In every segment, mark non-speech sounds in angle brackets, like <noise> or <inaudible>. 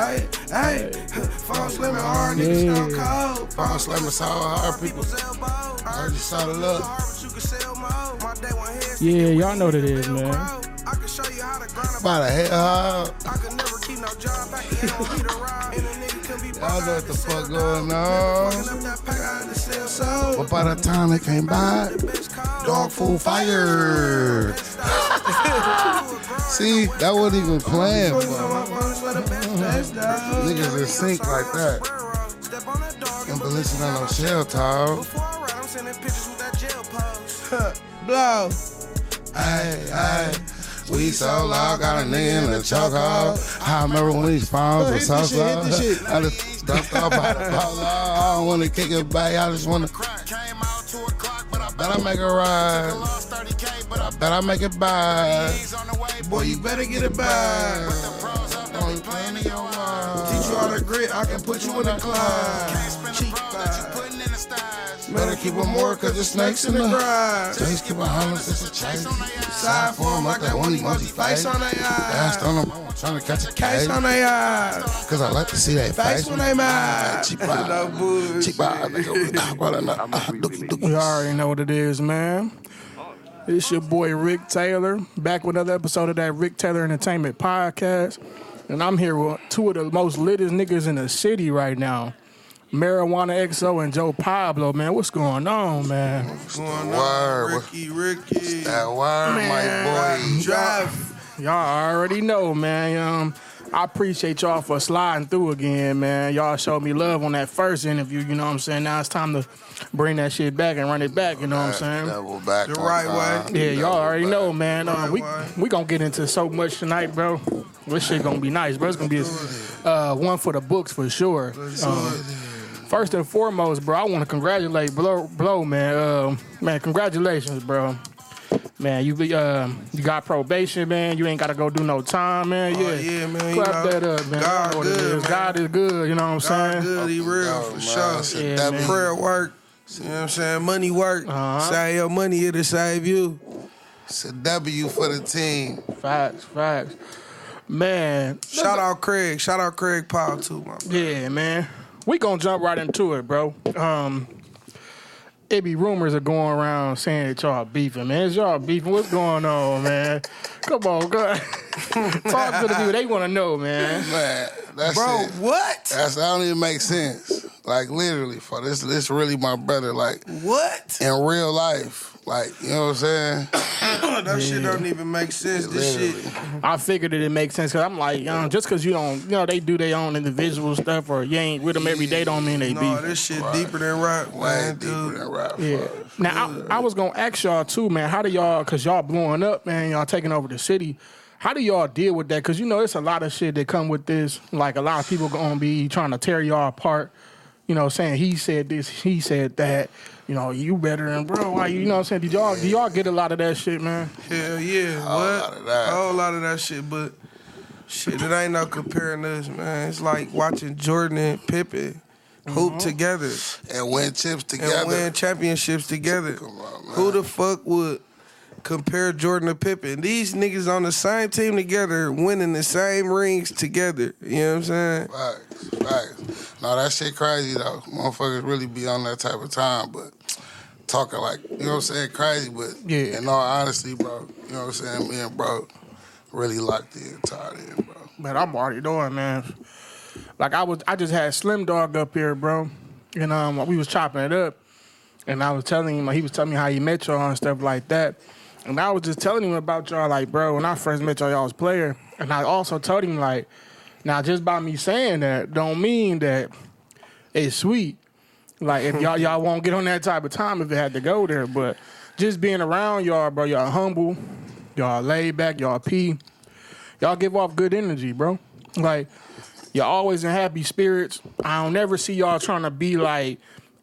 Hey, hey, phone slamming hard, niggas Yeah. stone cold. Phone slamming so hard, people. I heard you saw the love. Yeah, y'all know what it is, man. I can show you how to grind a By the hell, I could never keep no job back then. Beat around, and a nigga can be y'all know what the fuck going on. up that pack, I had to sell soul. But by the time they came by, dog food fire. <laughs> See, that wasn't even planned. bro. Niggas in sync like that. And listening to no shell talk. <laughs> Blow. Hey, hey. We so loud, got a nigga in the chokehold. I remember when these phones were so hit this shit, hit this slow. I just dumped off by the polo. I don't wanna kick it back, I just wanna. Bet I make a ride. I bet I make it back. Boy, you better get it back. Don't you play in your mind. Teach you how to grit, I can put you in the climb. Cheek back. Better keep it more, cause there's snakes in the grind. Chase keep a hollering since a chase. Side form like that one emoji face on their Danced eyes. on them, I'm trying to catch a Case case. on their eyes. Cause I like to see that Face face. when they mad. Cheap <laughs> No vibe. bullshit. Cheap vibe. nigga. Well, dookie, dookie. You already know what it is, man. It's your boy Rick Taylor, back with another episode of that Rick Taylor Entertainment Podcast. And I'm here with two of the most littest niggas in the city right now. Marijuana XO and Joe Pablo, man. What's going on, man? What's going on? Word. Ricky, Ricky. That word, my boy. Drive. Y'all already know, man. Um, I appreciate y'all for sliding through again, man. Y'all showed me love on that first interview, you know what I'm saying? Now it's time to bring that shit back and run it back, you know what I'm saying? Double back. The on right time. way. Yeah, y'all already know, man. Uh, Right, we right. we gonna get into so much tonight, bro. This shit gonna be nice, bro. It's gonna be uh, one for the books for sure. Um, first and foremost, bro, I want to congratulate Blow, Blow man. Um man, congratulations, bro. Man, you be, um, you got probation, man. You ain't gotta go do no time, man. Yeah, Oh, yeah, man, you Clap know, that up, man. God I know what good, is. man. God is good. You know what I'm saying? God saying? good, he real, Oh, for man, sure. Yeah, that man. Prayer work. You know what I'm saying? Money work. Uh-huh. Save your money, it'll save you. It's a W for the team. Facts, facts. Man, Shout out Craig. Shout out Craig Powell, too, my bro. Yeah, man. We gonna jump right into it, bro. Um, it be rumors are going around saying that y'all beefing, man. Is y'all beefing? What's going on, man? Come on, go <laughs> talk to the people. They want to know, man. Man, that's Bro, it. what? That's that don't even make sense. Like literally, for this, this really my brother. Like What? in real life, like you know what I'm saying. <coughs> that shit don't even make sense. This Literally. shit. I figured it, it makes sense because I'm like, um, just because you don't, you know, they do their own individual stuff or you ain't with them every day don't mean they No, beef. this shit deeper than rap, Way man, deeper dude. than rap. Yeah. Now I, I was gonna ask y'all too, man. How do y'all, cause y'all blowing up, man. Y'all taking over the city. How do y'all deal with that? Cause you know it's a lot of shit that come with this. Like a lot of people gonna be trying to tear y'all apart. You know, saying he said this, he said that. You know, you better than bro. Why you, you know what I'm saying? Did y'all do y'all get a lot of that shit, man? Hell yeah. whole what? lot of that. A whole lot of that shit, but shit, it ain't no comparing us, man. It's like watching Jordan and Pippen hoop mm-hmm. together And win chips and win championships together. Come on, man. Who the fuck would compare Jordan to Pippen? These niggas on the same team together, winning the same rings together. You know what I'm saying? Facts, facts. No, that shit crazy though. Motherfuckers really be on that type of time, but talking like you know what I'm saying, crazy. But Yeah. in all honesty, bro, you know what I'm saying. Me and bro really locked in, tied in, bro. But I'm already doing, man. Like I was, I just had Slim Dog up here, bro, and um, we was chopping it up, and I was telling him, like, he was telling me how he met y'all and stuff like that, and I was just telling him about y'all, like, bro, when I first met y'all, y'all was player, and I also told him like, now just by me saying that, don't mean that it's sweet. Like if y'all y'all won't get on that type of time if it had to go there, but just being around y'all, bro, y'all humble, y'all laid back, y'all pee y'all give off good energy, bro. Like y'all always in happy spirits. I don't never see y'all trying to be like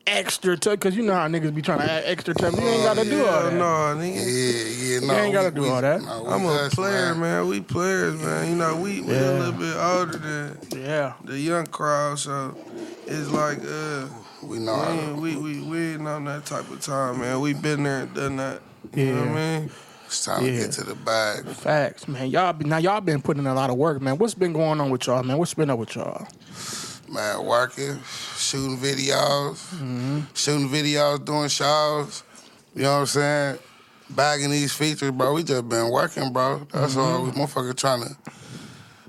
extra tough, cause you know how niggas be trying to act extra tough. You ain't gotta do all that. no, nigga. Yeah, yeah, no. You ain't gotta we- do we- all that. no, I'm a player, man. We players, man. You know, we we Yeah. a little bit older than Yeah. the young crowd, so it's like uh We know. we ain't, we we we ain't on that type of time, man. We been there and done that. You know what I mean? It's time to get to the bag. Facts, man. Y'all be, now y'all been putting in a lot of work, man. What's been going on with y'all, man? What's been up with y'all? Man, working, shooting videos, shooting videos, doing shows. You know what I'm saying? Bagging these features, bro. We just been working, bro. That's mm-hmm. all. We motherfucker trying to,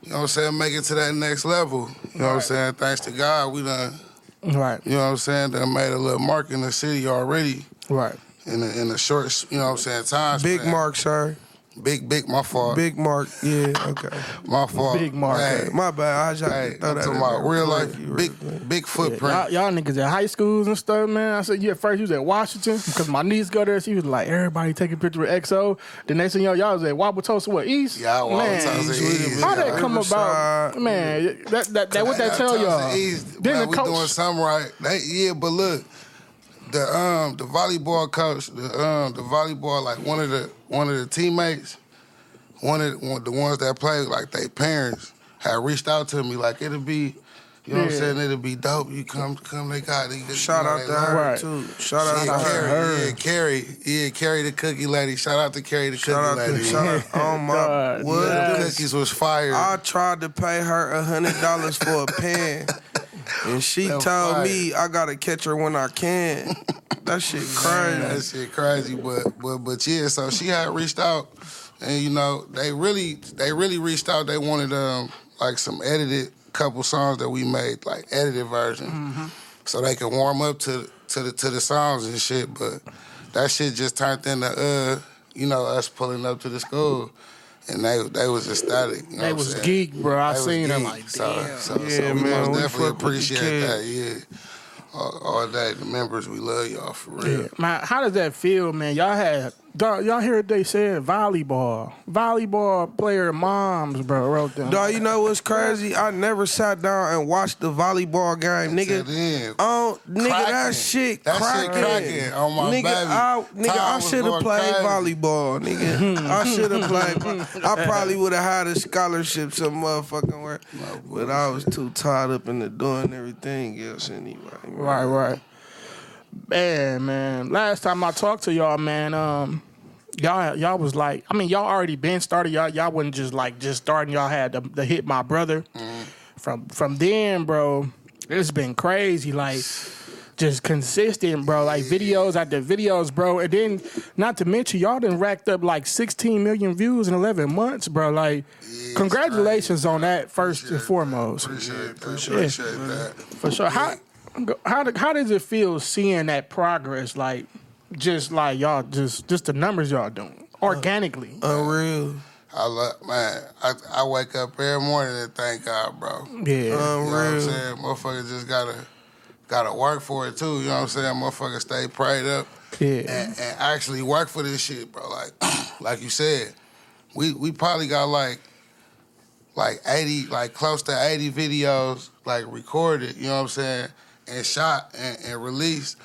you know what I'm saying, make it to that next level. You know what I'm saying? Thanks to God, we done, Right, you know what I'm saying, done made a little mark in the city already right. in a, in a short, you know what I'm saying, time Big span. Mark, sir. Big, big, my fault. Big Mark. Yeah, okay. <laughs> my fault. Big Mark. Hey, My bad. I just hey, throw I'm that talking in about there. real life, Thank you, big, real big footprint. Y'all, y'all niggas at high schools and stuff, man. I said, yeah, at first you was at Washington because my niece go there. She was like, everybody taking a picture with XO. The next thing y'all, y'all was at Wauwatosa, what, East? Yeah, man, Wauwatosa East, How yeah. that come about? Riverside. Man, that, that, that, what that tell y'all? East, Then man, the we doing coach, something right. They, yeah, but look, the um the volleyball coach, the um the volleyball like one of the one of the teammates, one of the, one, the ones that play like they parents had reached out to me like it'll be. You know what I'm saying? It'll be dope. You come, come. They got. They, Shout you know, out to her Right. too. Shout out to her. yeah, Carrie, yeah, Carrie the cookie lady. Shout out to Carrie the Shout cookie out to lady. shout out. Oh my <laughs> God, what The the- cookies was fire. I tried to pay her a hundred dollars for a pen, <laughs> and she That told fire. me I gotta catch her when I can. <laughs> That shit crazy. That crazy. shit crazy, but but but yeah. So she had reached out, and you know they really they really reached out. They wanted um like some edited couple songs that we made, like edited version, so they could warm up to to the to the songs and shit. But that shit just turned into uh you know us pulling up to the school. And they they was ecstatic. You know they was geek, bro. I They seen them like, so, damn. So, Yeah, so we man, most we definitely fuck with the appreciate that. Yeah, all, all day. The members, we love y'all for real. Yeah. Man, how does that feel, man? Y'all had dog, y'all hear what they said volleyball, volleyball player moms, bro, wrote them. Dog, you know what's crazy? I never sat down and watched the volleyball game, nigga. Then. Oh, nigga, that Cracking. shit That shit cracking. cracking on my nigga, baby. I, nigga, Time I should have played crazy. volleyball, nigga. <laughs> I should have played. vo- I probably would have had a scholarship some motherfucking where, but I was too tied up into doing everything else anyway. man. Right, right. Man, man. Last time I talked to y'all, man, um, y'all y'all was like, I mean, y'all already been started. Y'all y'all wasn't just like just starting. Y'all had the, the hit my brother. Mm-hmm. From from then, bro, it's been crazy. Like just consistent, bro. Like videos after videos, bro. And then not to mention, y'all done racked up like 16 million views in 11 months, bro. Like, congratulations on that first and foremost. Appreciate that. Appreciate that. For sure. How how how does it feel seeing that progress? Like just like y'all just just the numbers y'all doing uh, organically. Unreal. I love man. I, I wake up every morning and thank God, bro. You yeah. know what I'm saying? Motherfucker just gotta gotta work for it too. You know what I'm saying? Motherfucker stay prayed up yeah. and, and actually work for this shit, bro. Like <clears throat> like you said, we we probably got like like 80, like close to 80 videos like recorded, you know what I'm saying, and shot and, and released.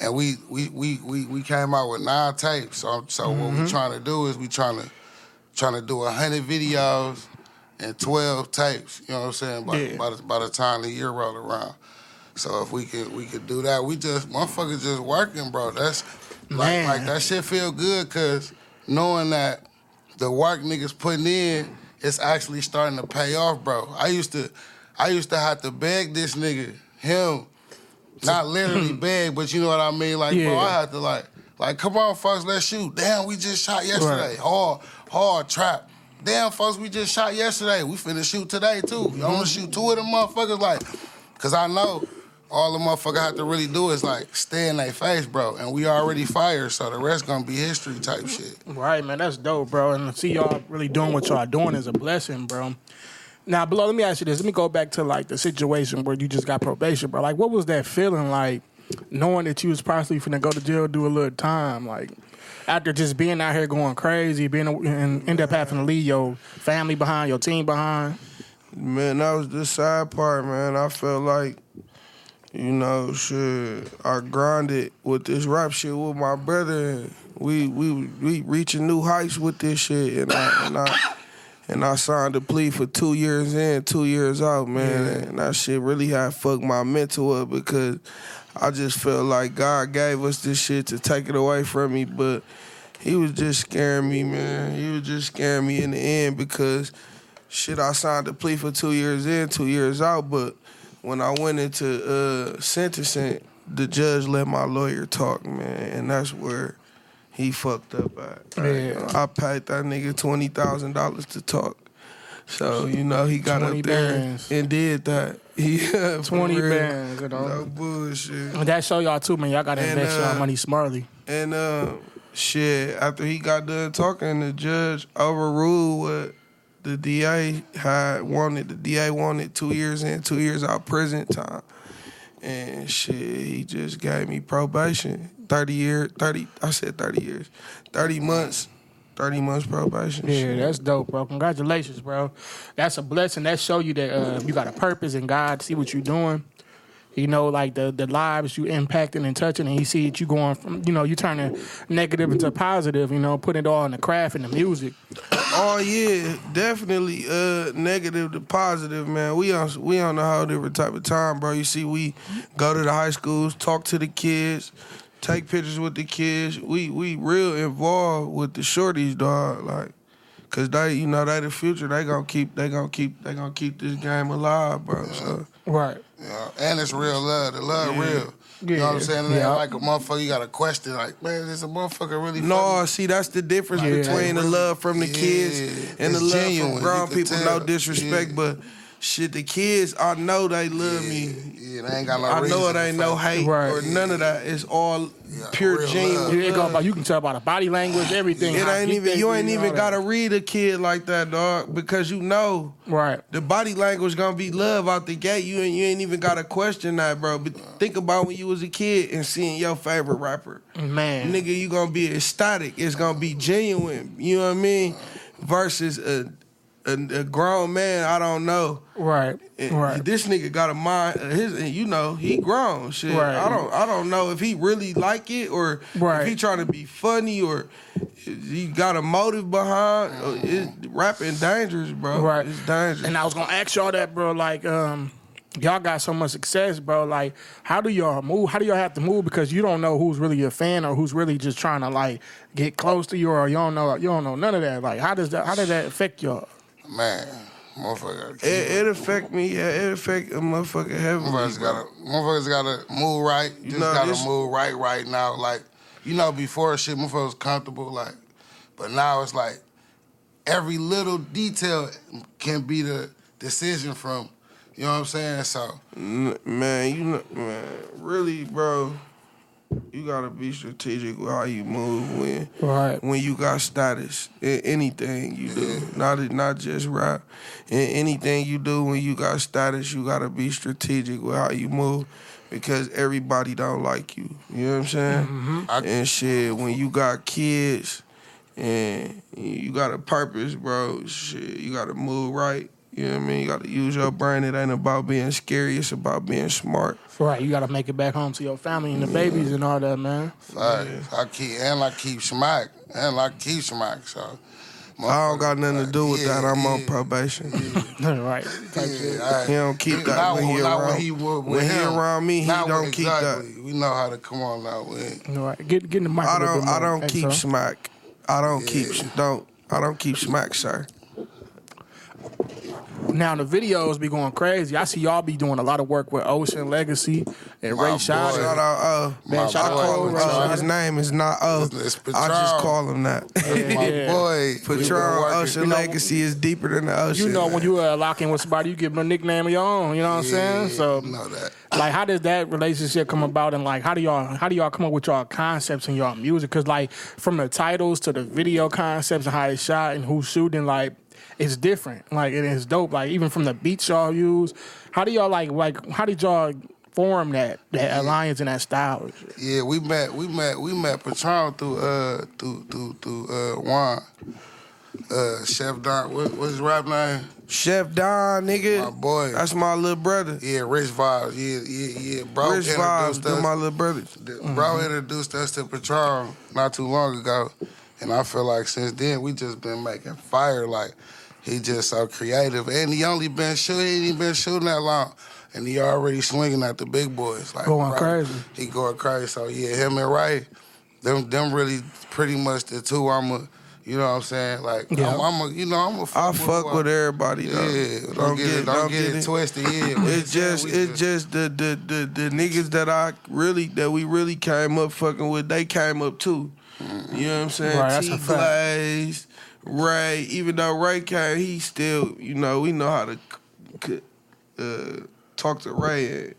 And we we, we we we came out with nine tapes. So so what we mm-hmm. trying to do is we trying to trying to do hundred videos and twelve tapes. You know what I'm saying? By, Yeah. by, the, by the time the year roll around. So if we could we could do that, we just motherfuckers just working, bro. That's like Man. like that shit feel good cause knowing that the work niggas putting in is actually starting to pay off, bro. I used to I used to have to beg this nigga, him, not literally <laughs> beg, but you know what I mean? Like, bro, I had to like like, come on, folks, let's shoot. Damn, we just shot yesterday. Right. Hard, hard trap. Damn, folks, we just shot yesterday. We finna shoot today too. I wanna mm-hmm. shoot two of them motherfuckers, like, cause I know all the motherfucker have to really do is like stay in their face, bro. And we already fired, so the rest gonna be history type shit. Right, man. That's dope, bro. And to see y'all really doing what y'all doing is a blessing, bro. Now, Blow, let me ask you this. Let me go back to like the situation where you just got probation, bro. Like, what was that feeling like, knowing that you was possibly finna go to jail, do a little time, like after just being out here going crazy, being and end up having to leave your family behind, your team behind. Man, that was the sad part, man. I felt like, you know, shit. I grinded with this rap shit with my brother. We we we reaching new heights with this shit, and I and I and I signed a plea for two years in, two years out, man. And that shit really had fucked my mental up because I just felt like God gave us this shit to take it away from me, but he was just scaring me, man. He was just scaring me in the end because shit, I signed a plea for two years in, two years out, but when I went into uh, sentencing, the judge let my lawyer talk, man, and that's where he fucked up. Like, Yeah. I paid that nigga twenty thousand dollars to talk. So, you know, he got up there bands. and did that. <laughs> Yeah, for 20 real. bands, you know. No bullshit. And that show y'all too, man. Y'all gotta And, invest uh, y'all money smartly. And uh, shit, after he got done talking, the judge overruled what the DA had wanted. The DA wanted two years in, two years out prison time. And shit, he just gave me probation. 30 years, 30, I said 30 years. 30 months, 30 months probation. Yeah, that's dope, bro. Congratulations, bro. That's a blessing. That show you that uh, you got a purpose in God. See what you're doing. You know, like the the lives you impacting and touching, and you see that you going from, you know, you turning negative into positive. You know, putting it all in the craft and the music. Oh yeah, definitely uh negative to positive, man. We on we on a whole different type of time, bro. You see, we go to the high schools, talk to the kids, take pictures with the kids. We we real involved with the shorties, dog. Like, cause they, you know, they the future. They gonna keep, they gonna keep, they gonna keep this game alive, bro. So Right. Yeah, and it's real love. The love Yeah. real. You know what I'm saying? And then Yeah. like a motherfucker, you got a question like, man, is a motherfucker really no, fucking- see, that's the difference Yeah. between the love from the Yeah, kids and the love genuine. from grown You can people. tell. No disrespect, Yeah. but shit, the kids, I know they love me. Yeah, they ain't got no I know it ain't no hate Right. or none of that. It's all Yeah, pure real genuine. love. You, ain't gonna, you can tell by the body language, everything. It ain't even you ain't even gotta read a kid like that, dog, because you know Right. the body language gonna be love out the gate. You ain't you ain't even gotta question that, bro. But think about when you was a kid and seeing your favorite rapper. Man. Nigga, you gonna be ecstatic. It's gonna be genuine. You know what I mean? Versus a a, a grown man, I don't know. Right. And Right. This nigga got a mind. uh, His, and you know, he grown. Shit. Right. I don't. I don't know if he really like it or Right. if he trying to be funny or he got a motive behind. uh, It, rapping dangerous, bro. Right. It's dangerous. And I was gonna ask y'all that, bro. Like, um, y'all got so much success, bro. Like, how do y'all move? How do y'all have to move? Because you don't know who's really a fan or who's really just trying to like get close to you, or you don't know. You don't know none of that. Like, how does that? How does that affect y'all? Man, motherfucker. it, it affect me. Yeah, it affect a motherfucker heavily. Motherfuckers bro. gotta, motherfuckers gotta move right. Just know, gotta this- move right right now. Like, you know, before shit, motherfuckers was comfortable. Like, but now it's like every little detail can be the decision from. You know what I'm saying? So Man, you know, man, really, bro. You gotta be strategic with how you move when Right. when you got status in anything you do. Not not just rap. In anything you do when you got status, you gotta be strategic with how you move because everybody don't like you. You know what I'm saying? Mm-hmm. I- and shit, when you got kids and you got a purpose, bro, shit, you gotta move right. You know what I mean? You gotta use your brain. It ain't about being scary, it's about being smart. Right. You got to make it back home to your family and the babies and all that, man. like, I keep and I keep smack and I keep smack. So I don't got nothing to do with Yeah, that. I'm on yeah. probation. <laughs> right. Yeah, all right. He don't keep that Not when he around. when he, with, When he around me, he Not don't when- keep that. exactly. We know how to come on now. We ain't- Right. Get get in the mic. a I little don't. I don't Thanks, keep bro. smack. I don't keep. Don't. I don't keep smack, sir. Now the videos be going crazy. I see y'all be doing a lot of work with Ocean Legacy and My Ray boy. Shot. Shout out. Uh, Man, My shout I out call boy, him. Ray Uh, his name is not O. It's- it's I just call him that. <laughs> My Yeah. boy, we been Patron Ocean You know, Legacy is deeper than the ocean. You know, when you uh, lock in with somebody, you give them a nickname of your own. You know what I'm saying? So, know that. like, how does that relationship come about? And like, how do y'all how do y'all come up with y'all concepts and y'all music? Because like, from the titles to the video concepts and how it's shot and who's shooting, like, it's different. Like, it is dope. Like, even from the beats y'all use, how do y'all like like how did y'all form that that alliance and that style? Yeah, we met. We met. We met Patron through uh through through through uh Juan. Uh, Chef Don. What, what's his rap name? Chef Don, nigga. My boy. That's my little brother. Yeah, Rich Vibes. Yeah, yeah, yeah. Bro Rich vibes. introduced They're us. my little brothers. The- Bro introduced us to Patron not too long ago, and I feel like since then we just been making fire. Like he just so creative, and he only been shooting. He ain't been shooting that long, and he already swinging at the big boys. Like Going bro, crazy. He going crazy. So yeah, him and Ray, them them really pretty much the two I'm a you know what I'm saying? Like Yeah. I'm, I'm a you know I'm a I fuck with everybody though. Yeah, don't, get it, don't, get, it twisted. Yeah, It's just we it's just the, the the the niggas that I really that we really came up fucking with. They came up too. You know what I'm saying? Right, that's T a. Glaze, Ray. Even though Ray came, he still you know we know how to uh, talk to Ray and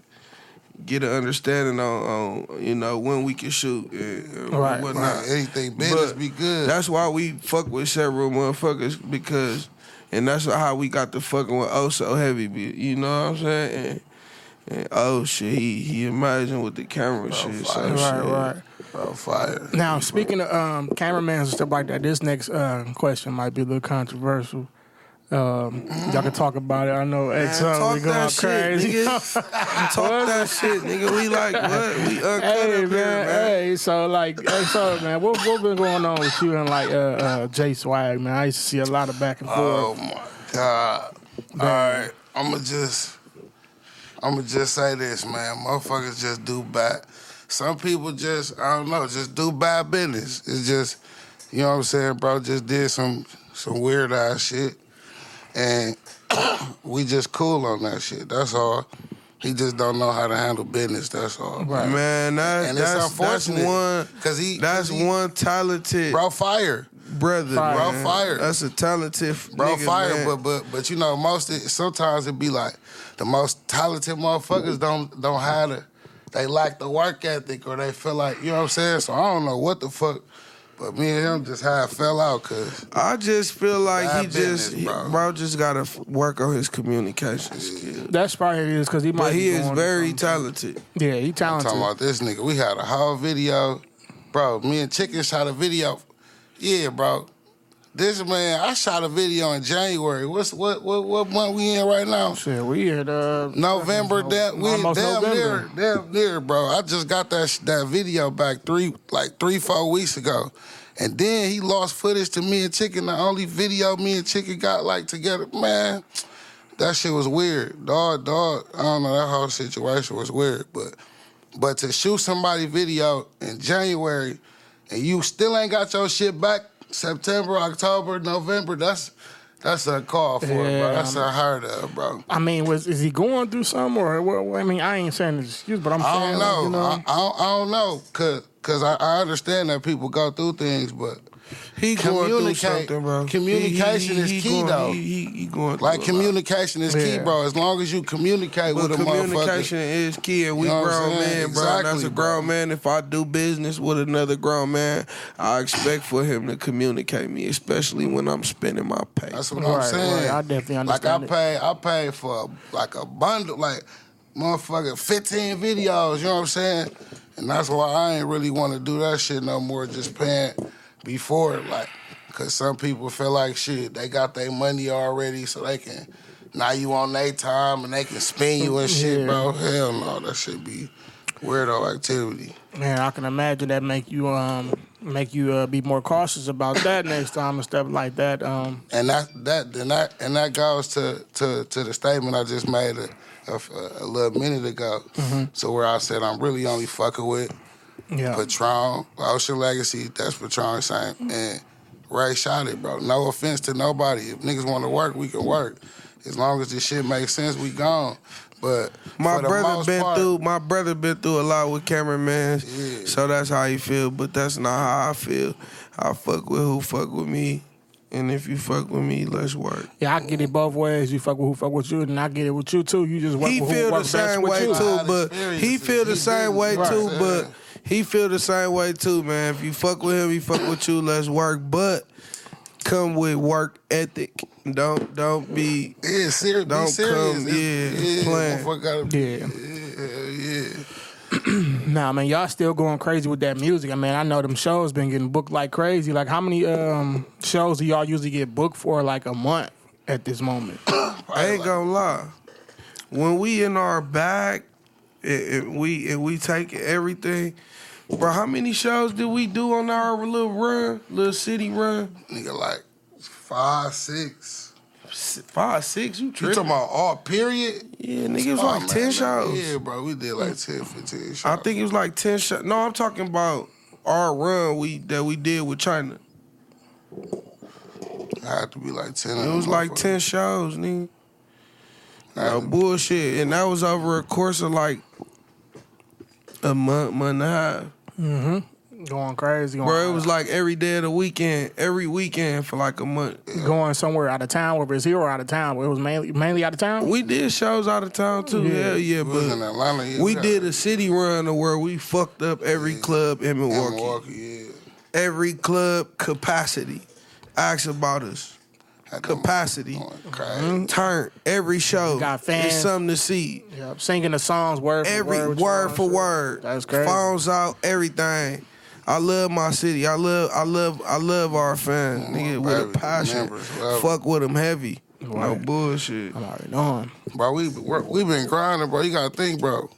get an understanding on, on you know when we can shoot and, and Right, whatnot. Right, anything business But be good. That's why we fuck with several motherfuckers because, and that's how we got the fucking with Oh So Heavy. You know what I'm saying? And, and oh shit, he he amazing with the camera shit. So fire. shit. Right, right. Oh, fire. Now, speaking of um, cameramans and stuff like that, this next uh, question might be a little controversial. Um, y'all can talk about it. I know Man, X we going shit, crazy. nigga. <laughs> talk that shit, nigga. We like what? We <laughs> uncut Hey man, here, man. hey, so like, hey, so man, what what been going on with you and like uh, uh, J Swaqq, man? I used to see a lot of back and forth. Oh my god! All right, I'ma just, I'ma just say this, man. Motherfuckers just do bad. Some people just, I don't know, just do bad business. It's just, you know what I'm saying, bro? Just did some some weird ass shit, and <coughs> we just cool on that shit. That's all. He just don't know how to handle business. That's all. Right. Man, that, And it's that's, that's one because he- that's he- one talented Bro, fire. brother. Fire. Bro, man. fire. That's a talented bro nigga, fire man. but but but you know most it, sometimes it be like the most talented motherfuckers don't don't have the they lack the work ethic or they feel like you know what I'm saying so I don't know what the fuck but me and him just had fell out cause I just feel like Bad he just business, he- bro. bro. just gotta f- work on his communication skills. That's probably it is because he might. But be he is very talented. Yeah, he I'm talented. talking about this nigga we had a whole video bro me and Chicken shot a video yeah bro this man I shot a video in January what's what what what month we in right now Shit, we in uh, November, damn, we damn November. near, damn near, bro. I just got that that video back three, like three, four weeks ago, and then he lost footage to me and Chicken. The only video me and Chicken got like together, man. That shit was weird, dog. Dog, I don't know. That whole situation was weird, but but to shoot somebody video in January, and you still ain't got your shit back September, October, November. That's that's a call for it, bro. Yeah, That's unheard of, bro. I mean, was is he going through something or? What, I mean, I ain't saying it's excuse, but I'm I saying don't know. You know I, I, don't, I don't know, cause cause I, I understand that people go through things, but He going through something, bro. communication He- he- is he key, going, though. He, he, he going like communication is key, bro. As long as you communicate But with a motherfucker. communication motherfucker. is key, and we You know what I'm grown saying? men, bro. And as a grown bro. man, if I do business with another grown man, I expect for him to communicate me, especially when I'm spending my pay. That's what Right, I'm saying. right. I definitely understand. Like I understand it. pay, I pay for like a bundle, like motherfucker, 15 videos. You know what I'm saying? And that's why I ain't really want to do that shit no more. Just paying before, like, cause some people feel like shit. They got their money already, so they can. Now you on their time and they can spin you and shit, Yeah. bro. Hell no, that should be weirdo activity. Man, I can imagine that make you um make you uh, be more cautious about that next time and stuff like that. Um, And that that and that and that goes to to to the statement I just made a, a, a little minute ago. So where I said I'm really only fucking with yeah, Patron, Ocean Legacy. That's Patron saying and Ray shot it, bro. No offense to nobody. If niggas want to work, we can work. As long as this shit makes sense, we gone. But My for the brother most been part, through. My brother been through a lot with cameramen, Yeah. so that's how he feel. But that's not how I feel. I fuck with who fuck with me, and if you fuck with me, let's work. yeah, I get it both ways. You fuck with who fuck with you, and I get it with you too. You just work he with who feel work the best same with way too, but he feel the same way too. But Yeah. He feel the same way too, man. If you fuck with him, he fuck with you. Let's work, but come with work ethic. Don't don't be. Yeah, serious. Don't serious. come, yeah, yeah, playing. gotta- Yeah. yeah, yeah. Nah, man, y'all still going crazy with that music. I mean, I know them shows been getting booked like crazy. Like, how many um shows do y'all usually get booked for like a month at this moment? <coughs> I ain't gonna lie. When we in our bag, and, and we and we take everything, bro. How many shows did we do on our little run, little city run? Nigga, like five, six. Five, six. You You talking about all period? Yeah, nigga, it was Oh, like man, ten man. shows. Yeah, bro, we did like 10, 15 shows. I think it was like ten shows. No, I'm talking about our run we that we did with China. I had to be like ten. It was like ten shows, nigga. No bullshit, and that was over a course of like a month, month and a half. Mm-hmm. Going crazy. Going Bro, it was like every day of the weekend, every weekend for like a month. going somewhere out of town, whether it's here or out of town. Where it was mainly mainly out of town. We did shows out of town too. Yeah. Hell yeah, We was in but Atlanta. Yeah, we did a city run to where we fucked up every club in in Milwaukee. Milwaukee. Yeah. Every club capacity. Ask about us. Had them Capacity. going crazy. Mm-hmm, turn every show. Got fans. It's something to see. Yep. Singing the songs word for Every word. word, for songs. word. That's crazy. Phones out, everything. I love my city. I love, I love, I love our fans, nigga, with a passion. Fuck with them heavy. No bullshit. I'm already knowing. Bro, we we're- we been grinding, bro. You gotta think, bro.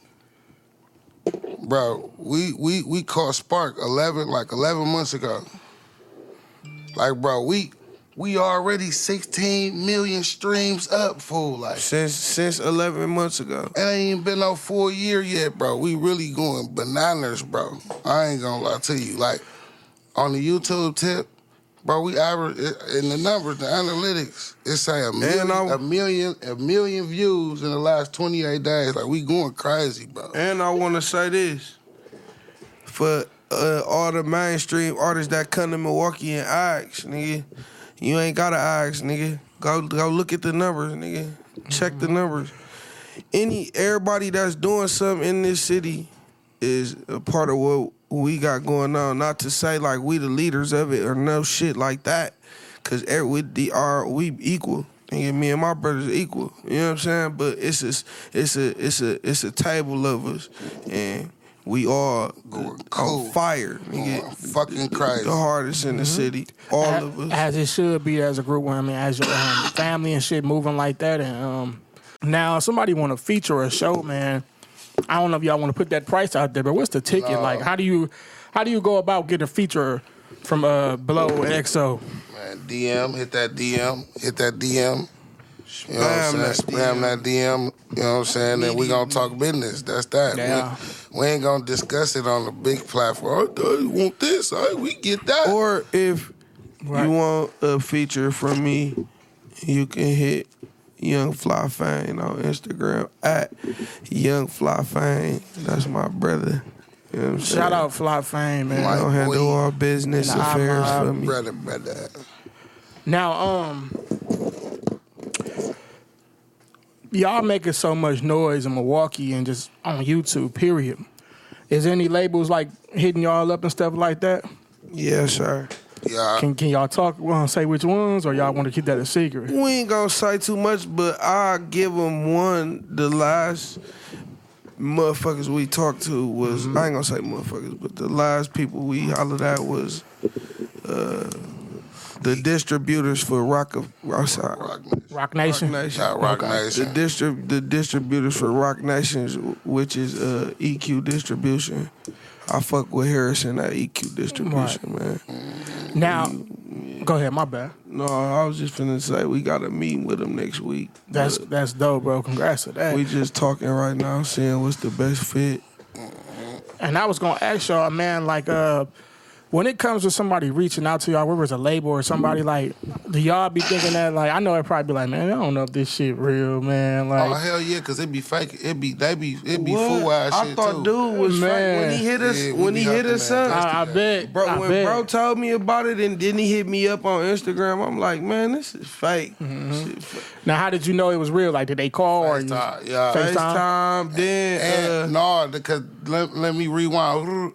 Bro, we we we caught Spark eleven like eleven months ago. Like, bro, we we already sixteen million streams up, fool. Like, Since since eleven months ago. it ain't even been no full year yet, bro. We really going bananas, bro. I ain't gonna lie to you. Like, on the YouTube tip, bro, we average in the numbers, the analytics. It say a million, I- a million, a million views in the last twenty eight days. Like, we going crazy, bro. And I want to say this for uh, all the mainstream artists that come to Milwaukee and ask, nigga, you ain't gotta ask, nigga. Go go look at the numbers, nigga. Check the mm-hmm. numbers. Any everybody that's doing something in this city is a part of what we got going on. Not to say like we the leaders of it or no shit like that, cause every, we the are we equal. Nigga, me and my brothers equal. You know what I'm saying? But it's a, it's a it's a it's a table of us, and we all Going cool. on fire. Going Nigga, fucking crazy. the hardest in the city. All as, of us. as it should be as a group. I mean, as your um, <coughs> family and shit moving like that. And um, now, if somebody want to feature a show, man. I don't know if y'all want to put that price out there, but what's the ticket No. like? How do you how do you go about getting a feature from uh Blow and XO? Man, DM, hit that DM, hit that DM. You know what I'm saying? that Spam DM. that DM. You know what I'm saying? Then we gonna talk business. That's that. Yeah. We, we ain't gonna discuss it on the big platform. Oh, you want this? All right, we get that. Or if Right. you want a feature from me, you can hit Young Fly Fang on Instagram at Young Fly Fang. That's my brother. You know what saying? Shout out Fly Fame, man. Mike. Don't handle Boy. all business affairs for me. brother, brother. Now, um, y'all making so much noise in Milwaukee and just on YouTube. Period. Is any labels like hitting y'all up and stuff like that? Yeah, sir. Yeah, Can Can y'all talk? Want to say which ones, or y'all want to keep that a secret? We ain't gonna say too much, but I give them one. The last motherfuckers we talked to was I ain't gonna say motherfuckers, but the last people we hollered at was uh, the distributors for Rock of I'm sorry, Roc Nation. Roc Roc Nation. Nation. Yeah, Roc Okay. The distrib the distributors for Roc Nations, which is uh, EQ distribution. I fuck with Harrison at EQ distribution, man. Now, go ahead. My bad. No, I was just finna say we got a meeting with him next week. That's But that's dope, bro. Congrats to that. we just talking right now, seeing what's the best fit. And I was gonna ask y'all, man, like uh when it comes to somebody reaching out to y'all, whether it's a label or somebody like, do y'all be thinking that like I know it probably be like, man, I don't know if this shit real, man. Like Oh hell yeah, cause it be fake. It be they be it be What? fool ass I shit thought too. dude was fake. When he hit us. Yeah, when he hit us up, I, I bet. bro. I when bet. bro told me about it, and then he hit me up on Instagram. I'm like, man, this is fake. Mm-hmm. Shit, fake. now how did you know it was real? Like did they call or you, FaceTime, yeah. FaceTime? FaceTime, then uh, And no, because let, let me rewind.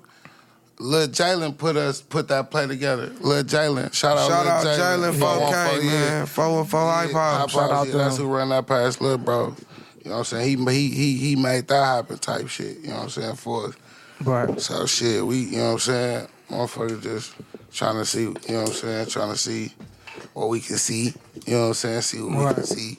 Lil Jalen put us put that play together. Lil Jalen, shout out, shout Lil out Jalen 4K, 414, man. 414 Yeah, iPod. iPods, Shout out yeah, to That's him. who ran that past Lil Bro. You know what I'm saying? He he he he made that happen type shit. You know what I'm saying for us. Right. So shit, we you know what I'm saying. Motherfuckers just trying to see. You know what I'm saying? Trying to see what we can see. You know what I'm saying? See what we can see.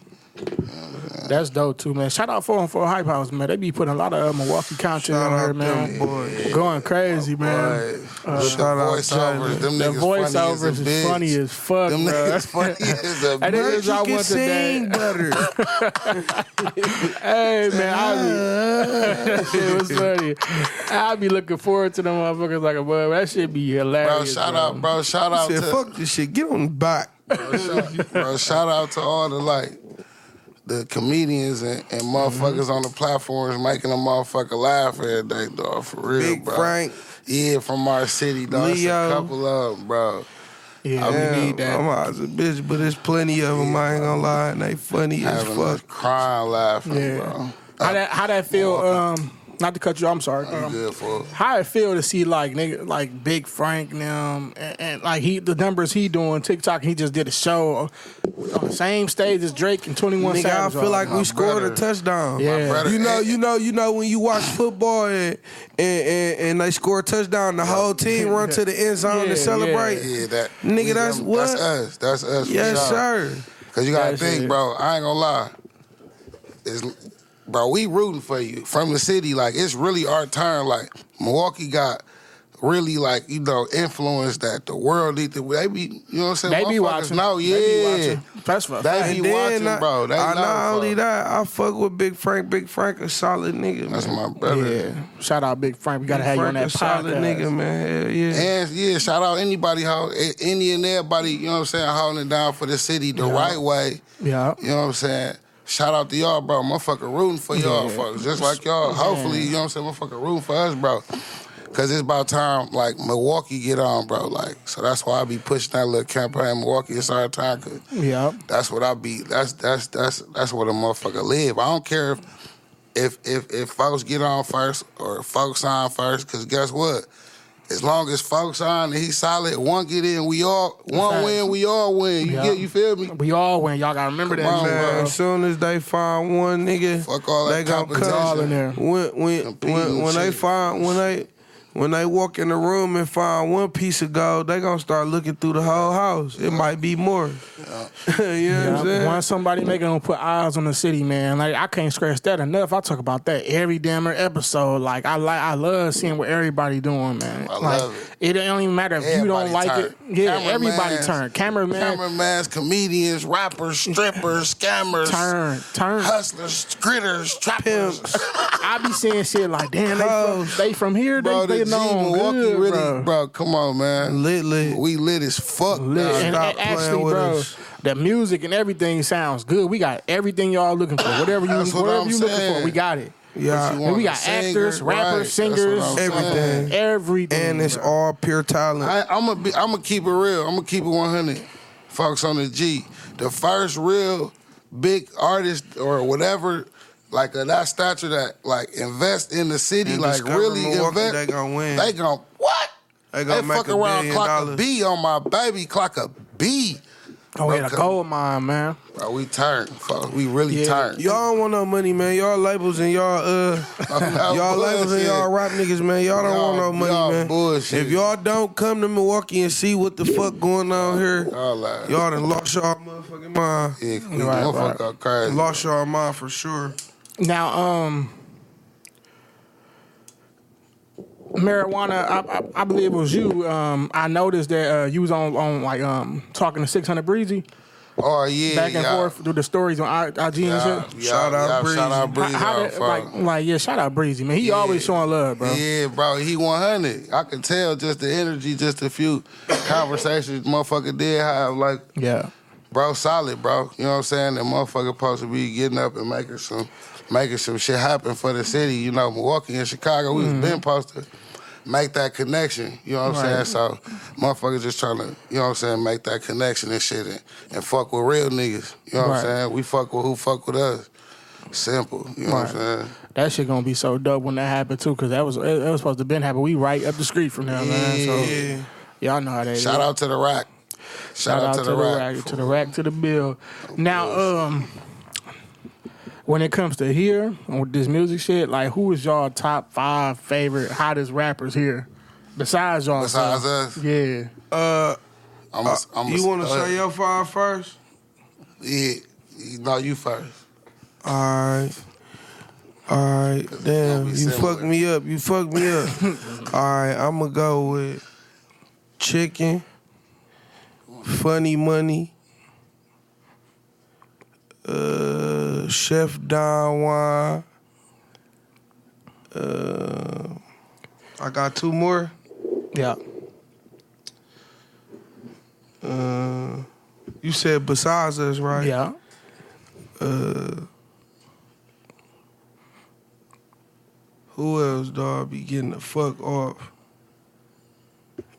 That's dope too, man. Shout out 404 Hype House, man. They be putting a lot of uh, Milwaukee content Shout on out here, man. boys. Going crazy, man. Uh, shout out voiceovers, them The niggas voiceovers funny as is bitch. funny as fuck, Them bro. niggas funny as a And <laughs> bitch. niggas You I can went today. sing butter. Hey man, I be <laughs> <laughs> it was funny. I be looking forward to them motherfuckers like a bug. That shit be Bro, hilarious. shout bro. out, bro. Shout out Said, to fuck this shit. Get on the back. bro, shout, bro, shout out to all the like the comedians and, and motherfuckers on the platforms making a motherfucker laugh every day, dog. For real, Big bro. Frank. Yeah, from our city, dog. It's a Leo. couple of 'em, bro. Yeah, we Damn, need that. I'm out a bitch, but there's plenty of them. I ain't gonna lie, and they funny as Having us fuck. crying, laughing, Yeah. bro. How that how that feel? Um, not to cut you. I'm sorry. Um, good how it feel to see like nigga like Big Frank now and, and like he the numbers he doing TikTok. He just did a show on the same stage as Drake and Twenty One Nigga, I feel on. like My we scored brother. a touchdown. Yeah. You know, you know, you know when you watch football and and, and, and they score a touchdown, the whole team run to the end zone Yeah, to celebrate. Yeah, that Nigga, we that's them- what? That's us. That's us. for Yes, sure. sir. Cause you gotta That's think, it. bro. I ain't gonna lie. It's, bro, we rooting for you from the city. Like it's really our turn. Like Milwaukee got really like you know influence that the world need to. They be you know what I'm saying. They be Motherfuckers watching. Know, They yeah. be watching. That's for a They be watching, I, bro. They I know, not only fuck. that, I fuck with Big Frank. Big Frank a solid nigga, man. That's man. my brother. Yeah. Shout out Big Frank. We gotta Big have you on that a solid podcast. nigga, man. Hell yeah. And yeah, shout out anybody, how any and everybody, you know what I'm saying, holding it down for the city the right way. Yeah. You know what I'm saying? Shout out to y'all, bro. Motherfucker rooting for y'all, Yeah. folks. Just like y'all. Hopefully, you know what I'm saying? Motherfucker rooting for us, bro. Cause it's about time, like Milwaukee get on, bro. Like, so that's why I be pushing that little campaign. Milwaukee, it's our time. Cause Yeah. that's what I be. That's that's that's that's what a motherfucker live. I don't care if if if, if folks get on first or folks on first. Cause guess what? As long as folks on and he's solid, one get in, we all one Facts. win, we all win. You Yeah. get you feel me? We all win. Y'all gotta remember that. Come on, man. Man, bro. as soon as they find one nigga, Fuck all that they gonna competition. cut all in there. When when when, when they find when they when they walk in the room and find one piece of gold, they gonna start looking through the whole house. It might be more. <laughs> you know what I'm Yeah, saying? once somebody making them put eyes on the city, man, like I can't scratch that enough. I talk about that every damn episode. Like I like, I love seeing what everybody doing, man. I like, love it. Don't even matter if you don't like it. Yeah, everybody Cameramans. turn. Cameraman, Cameramans, comedians, rappers, strippers, scammers, turn, turn. hustlers, critters, trappers. <laughs> I be seeing shit like, damn, they from, they from here. Bro, they the they G Milwaukee good, really, bro. bro. Come on, man. lit lit. We lit as fuck. Lit. dog. And, Stop and playing actually, with bro, us. the music and everything sounds good. We got everything y'all looking for. Whatever you, That's whatever you looking for, we got it. Yeah, And we got singer, actors, rappers, right. Singers, what saying. everything. everything. and it's bro. all pure talent. I, I'm gonna be. I'm gonna keep it real. I'm gonna keep it 100. Folks on the G, the first real big artist or whatever, like of that stature that like invest in the city, And like really Milwaukee, invest. they gonna win. They gon' what? They They, gonna make fuck a around, billion clock dollars. a B on my baby, clock a B. Oh, yeah, the Bro, gold mine, man. Bro, we turn, fuck. We really Yeah. turn. Y'all don't want no money, man. Y'all labels and y'all uh <laughs> <laughs> y'all labels and y'all rap niggas, man. Y'all don't Y'all- want no money, y'all man. bullshit. If y'all don't come to Milwaukee and see what the fuck going on here, Y'all like, y'all done lost y'all motherfucking mind. yeah, we Right, right. crazy. Lost y'all mind for sure. Now, um, marijuana. I, I, I believe it was you. Um, I noticed that uh, you was on on like um talking to Six Hundred Breezy Oh yeah, back and yeah. forth through the stories on IG and Yeah, shit. yeah, Shout out yeah, Breezy. Shout out Breezy. how that, like, like, yeah, shout out Breezy, man. He always showing love, bro. Yeah, bro, he 100. I can tell just the energy, just a few conversations motherfucker did have. Like, Yeah. Bro, solid, bro. You know what I'm saying? That motherfucker supposed to be getting up and making some, making some shit happen for the city. You know, Milwaukee and Chicago, we was been supposed to make that connection. You know what I'm Mm-hmm. Right. saying? So, motherfuckers just trying to, you know what I'm saying, make that connection and shit and, and fuck with real niggas. You know what Right. I'm saying? We fuck with who fuck with us. Simple. You know what I'm saying? That shit gonna be so dope when that happened too, cause that was it, it was supposed to been happen. We right up the street from them, man. So Yeah. y'all know how they Shout do. out to the rack. Shout, out, to, the, rack. to the rack, to the bill. Now, um, when it comes to here with this music shit, like who is y'all top five favorite hottest rappers here besides y'all? Besides son? us, yeah. Uh, I'm a, I'm you want to say your five first? Yeah, you- no, you first. Alright. Alright. Damn, you fucked me up. You fucked me up. <laughs> Alright, I'ma go with chicken, funny money, uh Chef Don Juan. Uh I got two more. Yeah. Uh you said besides us, right? Yeah. Uh, who else, dog, be getting the fuck off?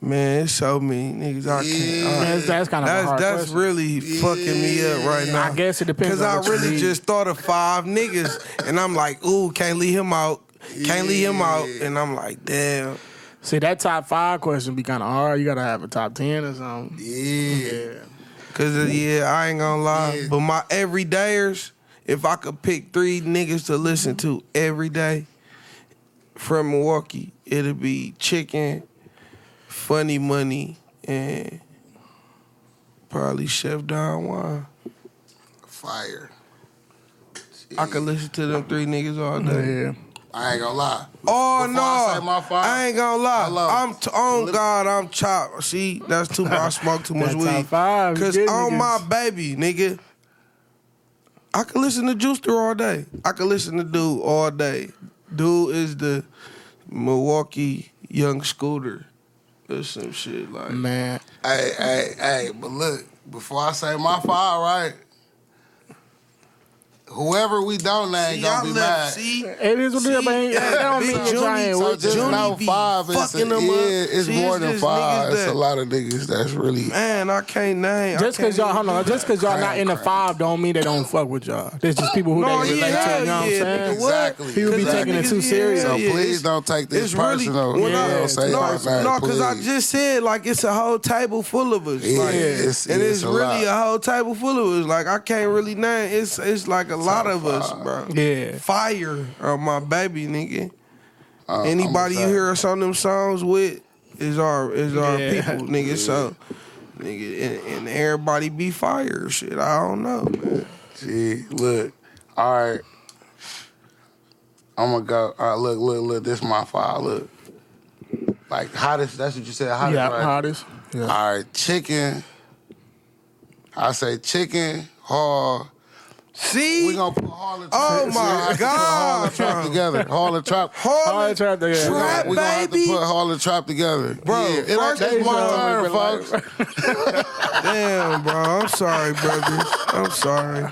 Man, it's so many niggas I Yeah. can't. Man, I- that's, that's kind of that's hard that's question. really fucking me up right now. I guess it depends Cause on I what you really need. just thought of five niggas, and I'm like, ooh, can't leave him out. Can't leave him out, and I'm like, damn. See, that top five question be kind of hard. You gotta have a top ten or something. Yeah. Yeah. Cause uh, yeah, I ain't gonna lie. Yeah. But my everydayers, if I could pick three niggas to listen to every day from Milwaukee, it'd be Chicken, Funny Money, and probably Chef Don Juan. Fire. I could listen to them three niggas all day. Yeah. I ain't gonna lie. Oh Before no! I say my five, I ain't gonna lie. Hello. I'm t- oh, on God. I'm chopped. See, that's too much. I smoke too much weed. five, Cause on niggas. my baby, nigga, I can listen to Juicer all day. I can listen to Dude all day. Dude is the Milwaukee young scooter or some shit like. Man. Hey, hey, hey, but look, before I say my five, right? Whoever we don't name See, gonna I be left. mad. See, It is what it is, See, but ain't- that don't mean Junie, you're trying So just Junie know five is a, yeah, it's See, more it's than five. niggas It's a lot of niggas that's really man, I can't name. I Just cause y'all, even hold on, do just cause y'all not in the five don't mean they don't fuck with y'all. There's just people who No, they relate yeah, to, you know what I'm saying? nigga, what? Exactly. People be taking it too serious. So please don't take this it's really- personal. when you I- know, say no, no, because I just said like it's a whole table full of us. Yeah, like, it's- and it's it's, really a whole table full of us. Like I can't really name. It's it's like a lot of us, bro. Yeah. fire on my baby, nigga. Uh, Anybody you hear us on them songs with is our is our Yeah. people, nigga. So. Nigga, and, and everybody be fire, shit. I don't know, man. Gee, look. All right. I'm gonna go. All right, look, look, look. This my file. Look. Like hottest. That's what you said. Hottest, Yeah, right? hottest. Yeah. All right, chicken. I say chicken, hall. See, We're gonna put Trap. Oh we my put God, Trap bro. together. And Trap. Harlem trap together. Trap, we gonna have to baby. put and Trap together. Bro, yeah, it first ain't my turn, folks. <laughs> Damn, bro. I'm sorry, brothers. I'm sorry.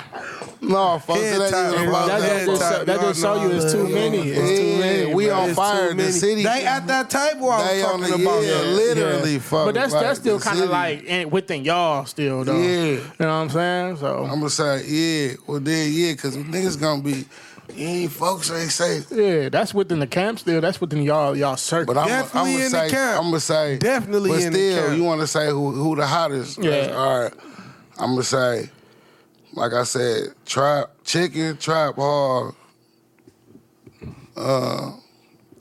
No, folks, Head it ain't tap, even bro. about That, that. that just, That that just show you it's too many. you. It's too Yeah, many. we bro. on fire. too The city. They at that table I was They talking the about. yeah, that. literally. Yeah. Fuck, But that's that's still kind of like within y'all still though. Yeah. You know what I'm saying? So I'm gonna say yeah. Well then yeah, cause niggas gonna be. You ain't folks ain't safe. yeah, that's within the camp still. That's within y'all y'all circle. But I'm Definitely gonna in the say camp. I'm gonna say Definitely But in the still, camp. you want to say who who the hottest? Yeah. All right. I'm gonna say, like I said, trap chicken, trap hard, uh,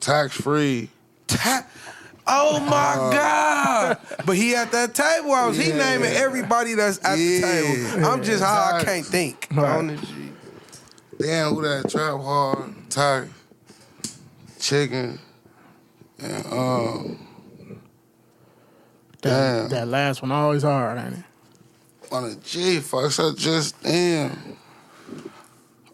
tax free. Ta- Oh my God! <laughs> But he at that table. I was he Uh, naming everybody that's at Yeah. the table. I'm just high. I can't think. Right. On this shit. Damn, who that trap hard, tax, chicken, and um, that, damn. that last one always hard, ain't it? On a G, folks. I just damn.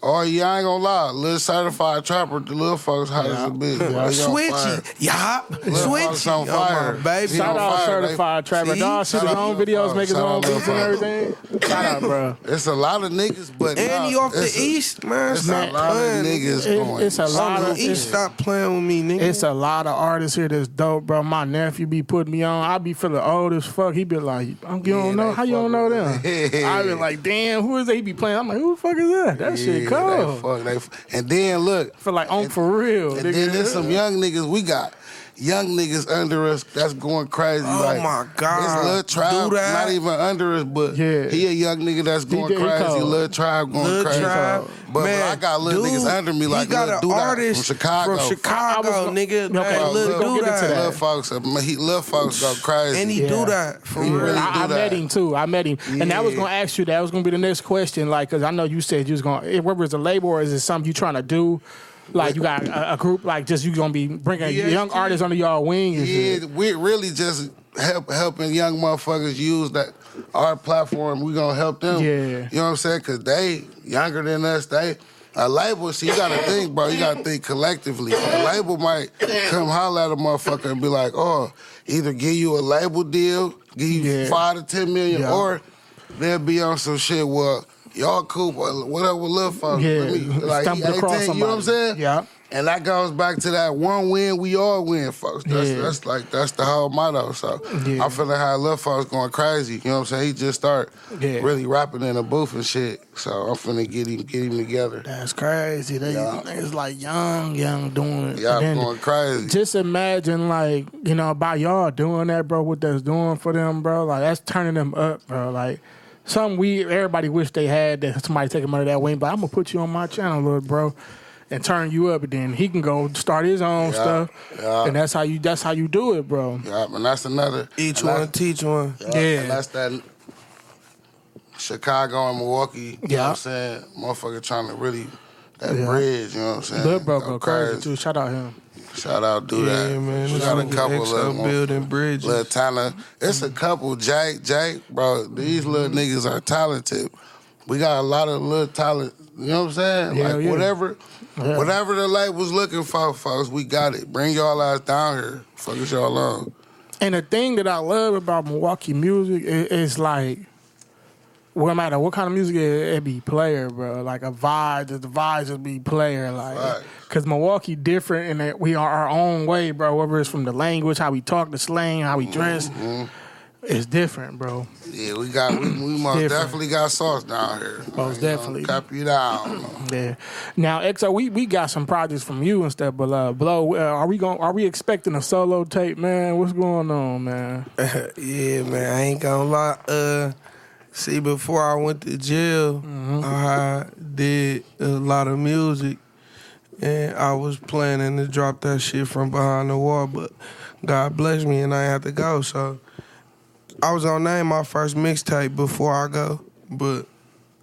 Oh yeah, I ain't gonna lie. Little certified trapper, the little folks hot as a bitch. They on fire. Switchy, yup, Little switchy. on fire. Oh my baby. He Shout on out fire, certified Trapper See? Dog. Shoot his own videos, Funk. make his own out beats and everything. Shout out, bro. It's a lot of niggas, but And nah, he off the it's a- east, man. It's Stop a lot of niggas It- going. it's a lot On of the east, it's, stop playing with me, nigga. it's a lot of artists here that's dope, bro. My nephew be putting me on. I be feeling old as fuck. He be like, "I'm- "You Yeah, don't know? How you don't know them?" fuck. I be <laughs> like, "Damn, who is that?" He be playing. I'm like, "Who the fuck is that? That shit Cool." They fuck, f- and then look, For like on for real. and nigga. then there's some young niggas we got. Young niggas under us that's going crazy. Oh like, my God. It's Lil Tribe, Do that. not even under us, but Yeah. he a young nigga that's going did- he crazy. cold. Lil Tribe going Lil crazy. Tribe, but, but man, I got little dude, niggas under me like he got Lil an artist from Chicago. From Chicago, I was nigga. Okay, Hey, Bro, Lil let's go get into Duda. that. Lil folks, uh, he Lil folks go crazy. And he Yeah. do that for He real. really I, I do met that. him too. I met him, and I was gonna ask you. That was gonna be the next question. Like, cause I know you said you was gonna. Whether it's a label or is it something you trying to do? Like, you got a, a group like just you gonna be bringing Yeah, young artists under y'all wing. Yeah, we really just help helping young motherfuckers use that our platform. We gonna help them. Yeah. you know what I'm saying? Cause they younger than us. They a label. See, you gotta think, bro. You gotta think collectively. A label might come holler at a motherfucker and be like, oh, either give you a label deal, give you Yeah. five to ten million, Yeah. or they'll be on some shit where. Y'all cool, but whatever little folks. Yeah, me- <laughs> like, stumble he across 18, you know what I'm saying? Yeah. And that goes back to that one win, we all win, folks. That's Yeah. that's like that's the whole motto. So Yeah. I'm feeling how Lil folks going crazy. You know what I'm saying? He just start Yeah. really rapping in the booth and shit. So I'm finna get him get him together. That's crazy. They Yeah. it's like young, young doing I'm going crazy. Just imagine, like you know, by y'all doing that, bro. What that's doing for them, bro. Like that's turning them up, bro. Like something we everybody wish they had that somebody take him under that wing. But I'm gonna put you on my channel, little bro, and turn you up. And then he can go start his own Yeah, stuff. yeah. And that's how you. That's how you do it, bro. Yeah, and that's another Each one that's- teach one. Yeah, Yeah. and that's that Chicago and Milwaukee. You know what Yeah. I'm saying? Motherfucker trying to really that Yeah. bridge, you know what I'm saying? Little bro Go go crazy too. Shout out him. Shout out, do Yeah, that. man. We This got a couple XO of building bridges. little talent. It's a couple. Jake, Jake, bro. These little mm-hmm. niggas are talented. We got a lot of little talent. You know what I'm saying? Hell like yeah. whatever, Yeah. whatever the light was looking for, folks. We got it. Bring y'all ass down here. Focus y'all on. And the thing that I love about Milwaukee music is, is like, no matter what kind of music it, it be player, bro. Like a vibe, the vibes just be player, like. Right. Cause Milwaukee different in that we are our own way, bro. Whether it's from the language, how we talk, the slang, how we dress, Mm-hmm. it's different, bro. Yeah, we got. We, we most Different. definitely got sauce down here. Most You know, definitely. Copy you down. Yeah. Now, XO, we, we got some projects from you and stuff, but uh, blow. Uh, are we going? Are we expecting a solo tape, man? What's going on, man? <laughs> yeah, man, I ain't gonna lie. Uh, see, before I went to jail, mm-hmm. I did a lot of music, and I was planning to drop that shit from behind the wall, but God bless me, and I had to go. So I was gonna name my first mixtape before I go, but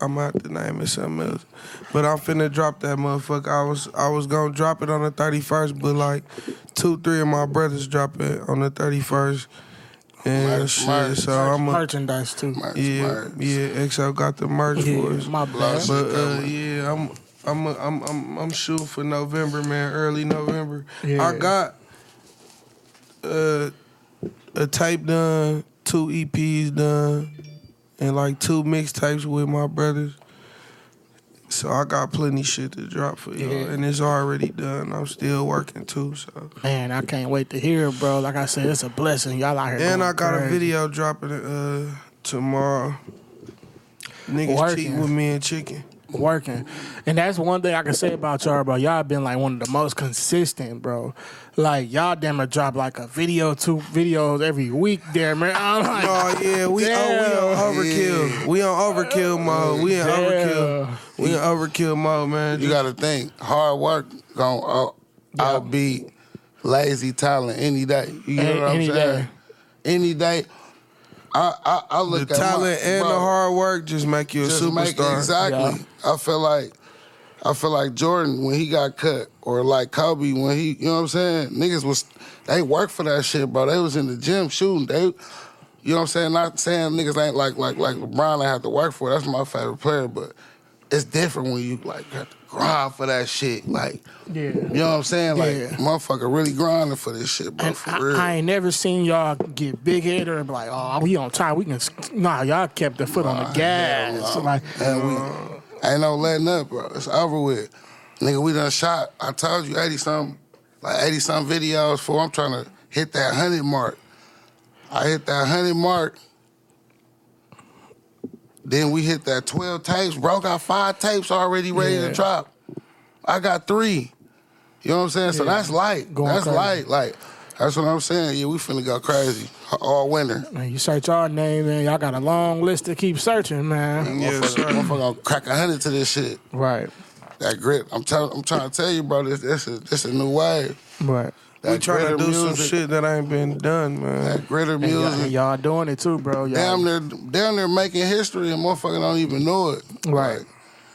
I'm gonna have to name it something else. But I'm finna drop that motherfucker. I was I was gonna drop it on the 31st, but like two, three of my brothers drop it on the 31st. And Merch, shit, merch, so I'm a, Merchandise too. Merch, yeah, merch. yeah. XO got the merch for Yeah, us. my bad. But uh, yeah, I'm I'm a, I'm I'm I'm shooting for November, man. Early November. Yeah. I got uh, a tape done, two EPs done, and like two mixtapes with my brothers. So I got plenty shit to drop for y'all, Yeah. and it's already done. I'm still working too. So Man, I can't wait to hear it, bro. Like I said, it's a blessing. Y'all out here. and I got a video dropping uh tomorrow. Niggas Working. cheating with me and chicken. working. And that's one thing I can say about y'all, bro. Y'all been like one of the most consistent, bro. Like y'all damn near drop like a video, two videos every week there, man. <laughs> I'm like, Oh yeah, we oh, we on overkill. We on overkill mode. We in overkill. damn. We in overkill mode, man. You got to think hard work gonna uh, out, outbeat lazy talent any day. You know Any- what I'm any saying? day. Any day. I I, I the look at talent my, and bro, the hard work just make you a just make superstar. exactly. I feel like I feel like Jordan when he got cut, or like Kobe when he, you know what I'm saying? Niggas was they work for that shit, bro. They was in the gym shooting. They, you know what I'm saying? Not saying niggas ain't like like like LeBron. I have to work for. it. That's my favorite player, but it's different when you like have to grind for that shit. Like, Yeah. you know what I'm saying? Like, Yeah. motherfucker really grinding for this shit, bro. And For I, real. I ain't never seen y'all get big headed or be like, oh, we on time. We can. Nah, y'all kept the foot on the gas. Like, And we ain't no letting up, bro. It's over with. Nigga, we done shot, I told you, 80 something, like 80 something videos for I'm trying to hit that 100 mark. I hit that 100 mark. Then we hit that 12 tapes. Bro got five tapes already ready Yeah. to drop. I got three. You know what I'm saying? So Yeah. that's light. Going that's crazy. light. Like, That's what I'm saying. Yeah, we finna go crazy all winter. Man, you search our name, man. Y'all got a long list to keep searching, man. Yes, motherfucker, sir. motherfucker gonna crack a hundred to this shit. Right, That grit. I'm tell, I'm trying to tell you, bro. This this is this a new wave. right. That We trying to gritter do some shit that ain't been done, man. That gritter And y'all, and music. y'all doing it too, bro. Y'all, Damn near, damn near making history, and motherfucker don't even know it. Right. Like,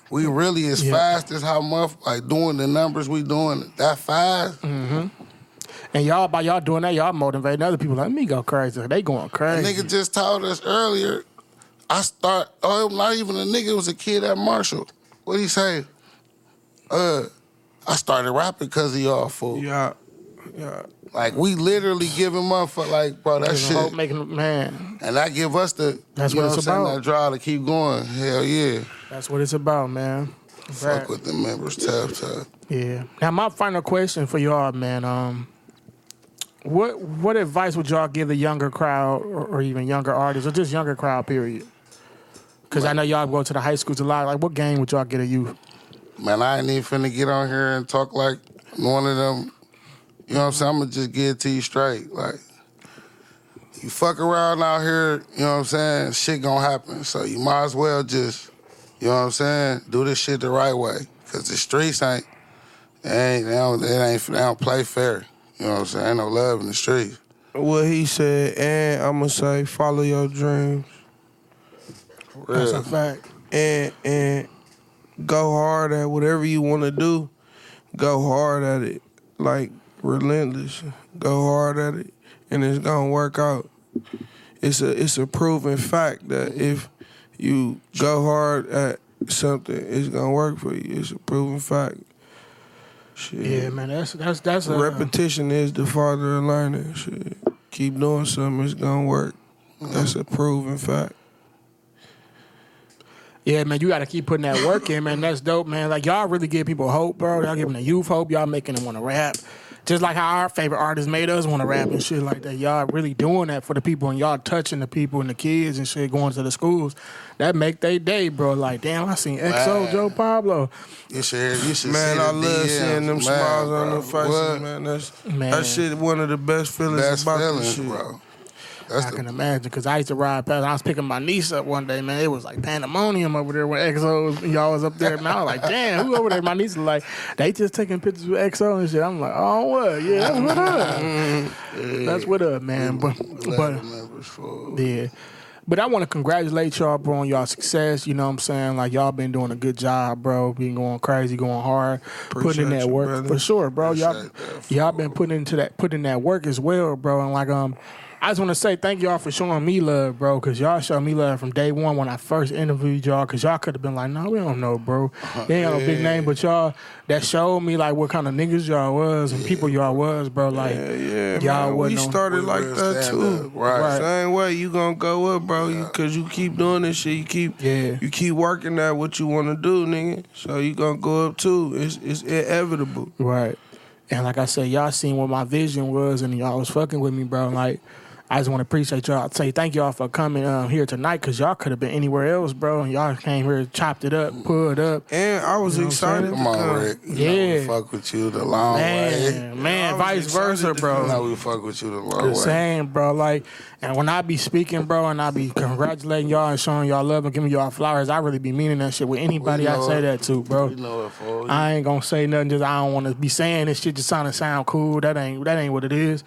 we really as Yeah. fast as how much like doing the numbers we doing that fast. Mm. And y'all by y'all doing that, y'all motivating other people. Let me go crazy. They going A crazy. nigga just told us earlier. I start. Oh, not even a nigga. It was a kid at Marshall. What he say? Uh, I started rapping because of y'all fool. Yeah, yeah. Like we literally give him up for like, bro, that Giving hope, shit. making man. And that give us the That's you what know it's I'm saying, about. That drive to keep going. Hell yeah. That's what it's about, man. Fuck Right. with the members, tough, tough. Yeah. Now my final question for y'all, man. Um, what what advice would y'all give the younger crowd or, or even younger artists or just younger crowd period? Because I know y'all go to the high schools a lot. Like, what game would y'all get a youth? Man, I ain't even finna get on here and talk like one of them. You know what I'm saying? I'm gonna just get it to you straight. Like, you fuck around out here, you know what I'm saying? Shit gonna happen. So you might as well just, you know what I'm saying? Do this shit the right way. Cause the streets ain't, they ain't, they don't, they ain't, they don't play fair. You know what I'm saying? Ain't no love in the streets. What he said, and I'm gonna say, follow your dreams, That's a fact. and and go hard at whatever you want to do. Go hard at it, like relentless. Go hard at it, and it's gonna work out. It's a it's a proven fact that if you go hard at something, it's gonna work for you. It's a proven fact. Shit. Yeah, man. That's that's that's a Repetition is the father of learning. Shit. Keep doing something, it's gonna work. That's a proven fact. Yeah, man, you got to keep putting that work in, man. That's dope, man. Like y'all really give people hope, bro. Y'all giving the youth hope. Y'all making them want to rap, just like how our favorite artists made us want to rap and shit like that. Y'all really doing that for the people, and y'all touching the people and the kids and shit going to the schools. That make they day, bro. Like damn, I seen XO, Man. Joe Pablo. You should, you should Man, see I the love DMs. seeing them Man, smiles on bro. their faces, man. That's Man. that shit one of the best feelings Best about feelings, this shit. bro. That's I the can imagine because I used to ride past. I was picking my niece up one day, man. It was like pandemonium over there when XO was, y'all was up there. Man, I was like, damn, who over there? My niece was like, they just taking pictures with XO and shit. I'm like, oh what? Yeah, that's what up. That's what up, man. But but the for. yeah. But I want to congratulate y'all, bro, on y'all success. You know what I'm saying? Like, y'all been doing a good job, bro. Been going crazy, going hard, putting in that you, work brother. for sure, bro. Y'all, that, y'all been putting into that, putting that work as well, bro. And like, um, I just want to say thank y'all for showing me love, bro, because y'all showed me love from day one when I first interviewed y'all. Because y'all could have been like, no, we don't know, bro. Uh-huh. They ain't got no big name, but y'all that showed me like what kind of niggas y'all was and people y'all was, bro. Like, Yeah, yeah, y'all man. We wasn't on- started We like real that too. up, right. Right. Same way you gonna go up, bro. You, Cause you keep doing this shit. You keep Yeah. you keep working at what you want to do, nigga. So you gonna go up too. It's it's inevitable. Right. And like I said, y'all seen what my vision was, and y'all was fucking with me, bro. Like, I just want to appreciate y'all. Say thank y'all for coming um, here tonight, cause y'all could have been anywhere else, bro. And y'all came here, chopped it up, pulled up. And I was You know excited. Come on. Rick. You know Yeah. we fuck with you the long way. Man, man, vice versa, bro. You know we fuck with you the long The way. same, bro. Like, and when I be speaking, bro, and I be congratulating y'all and showing y'all love and giving y'all flowers, I really be meaning that shit with anybody We I know say it. that to, bro. You know it for I ain't gonna say nothing. Just I don't want to be saying this shit just trying to sound cool. That ain't that ain't what it is.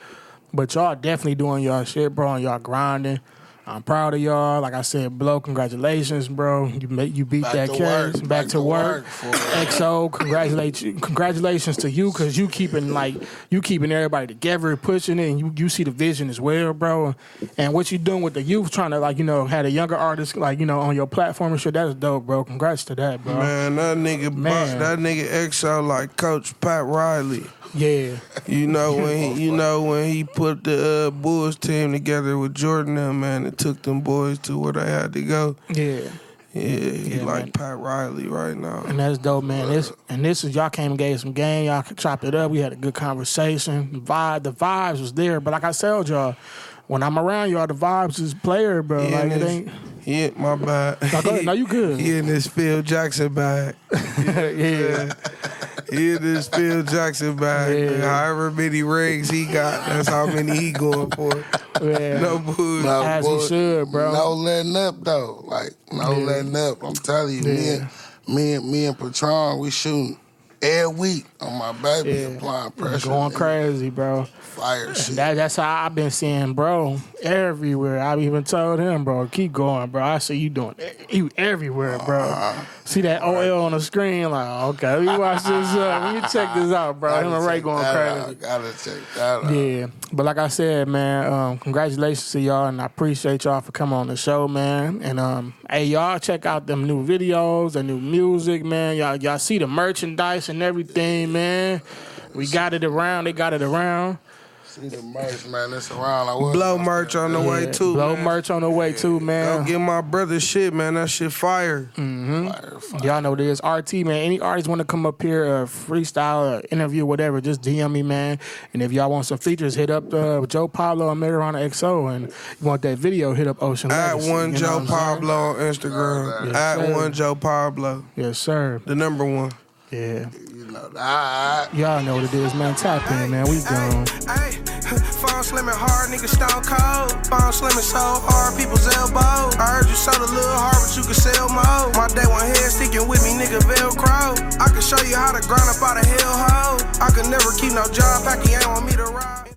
But y'all definitely doing y'all shit, bro, and y'all grinding. I'm proud of y'all. Like I said, blow, congratulations, bro. You ma- you beat Back that to case. work. Back, Back to to work. work. <laughs> XO, congratulate you. Congratulations to you because you keeping like you keeping everybody together, pushing it, and you you see the vision as well, bro. And what you doing with the youth, trying to like you know had a younger artist like you know on your platform and shit. That's dope, bro. Congrats to that, bro. Man, that nigga, Man. Man. that nigga XO like Coach Pat Riley. Yeah. You know when he, you know when he put the uh, Bulls team together with Jordan, them man, it took them boys to where they had to go. Yeah. Yeah, he Yeah, like man. Pat Riley right now. And that's dope, man. This and this is y'all came and gave some game. Y'all chopped it up. We had a good conversation. The vibe, the vibes was there. But like I told y'all, when I'm around y'all, the vibes is player, bro. He like it ain't. He in my bad. Now, go ahead. No, you good. He in this Phil Jackson bag. <laughs> yeah. he in this Phil Jackson bag. Yeah. However many rings he got, that's how many he going for. Yeah. No bullshit. No, As he should, bro. No letting up though. Like no Yeah. letting up. I'm telling you, me and me and me and Patron, we shooting every week on my baby, Yeah. applying pressure, Going crazy, bro. fire shit. That, that's how I've been seeing, bro, everywhere. I've even told him, bro, keep going, bro. I see you doing you everywhere, bro. Uh-huh. See that OL on the screen, like, okay, let me watch this up. Let me check this out, bro. Him and Ray going crazy. out. Gotta check that out. Yeah, but like I said, man, um, congratulations to y'all, and I appreciate y'all for coming on the show, man. And um, hey, y'all check out them new videos, the new music, man. Y'all, y'all see the merchandise and everything, man. We got it around. They got it around. See the merch, man. It's around. I was Blow merch on the way Yeah, too. Blow man. merch on the way too, Go man. get my brother shit, man. That shit fire. fire, fire. Y'all know this RT man. Any artist want to come up here, uh, freestyle, uh, interview, whatever, just DM me, man. And if y'all want some features, hit up uh, Joe Pablo and Marijuana XO. And you want that video, hit up Ocean. At Legacy, one Joe what I'm saying? Pablo on Instagram. Yes, At sir. one Joe Pablo. Yes, sir. The number one. Yeah. You know, I, Y'all know what it is, man. Tap in, man. We gone. Hey, phone slim and hard, nigga stone cold. Phone slim and so hard, people's elbow. I heard you sold a little hard, but you can sell more. My day one head sticking with me, nigga Velcro. I can show you how to grind up out of hell hole. I could never keep no job back, he ain't want me to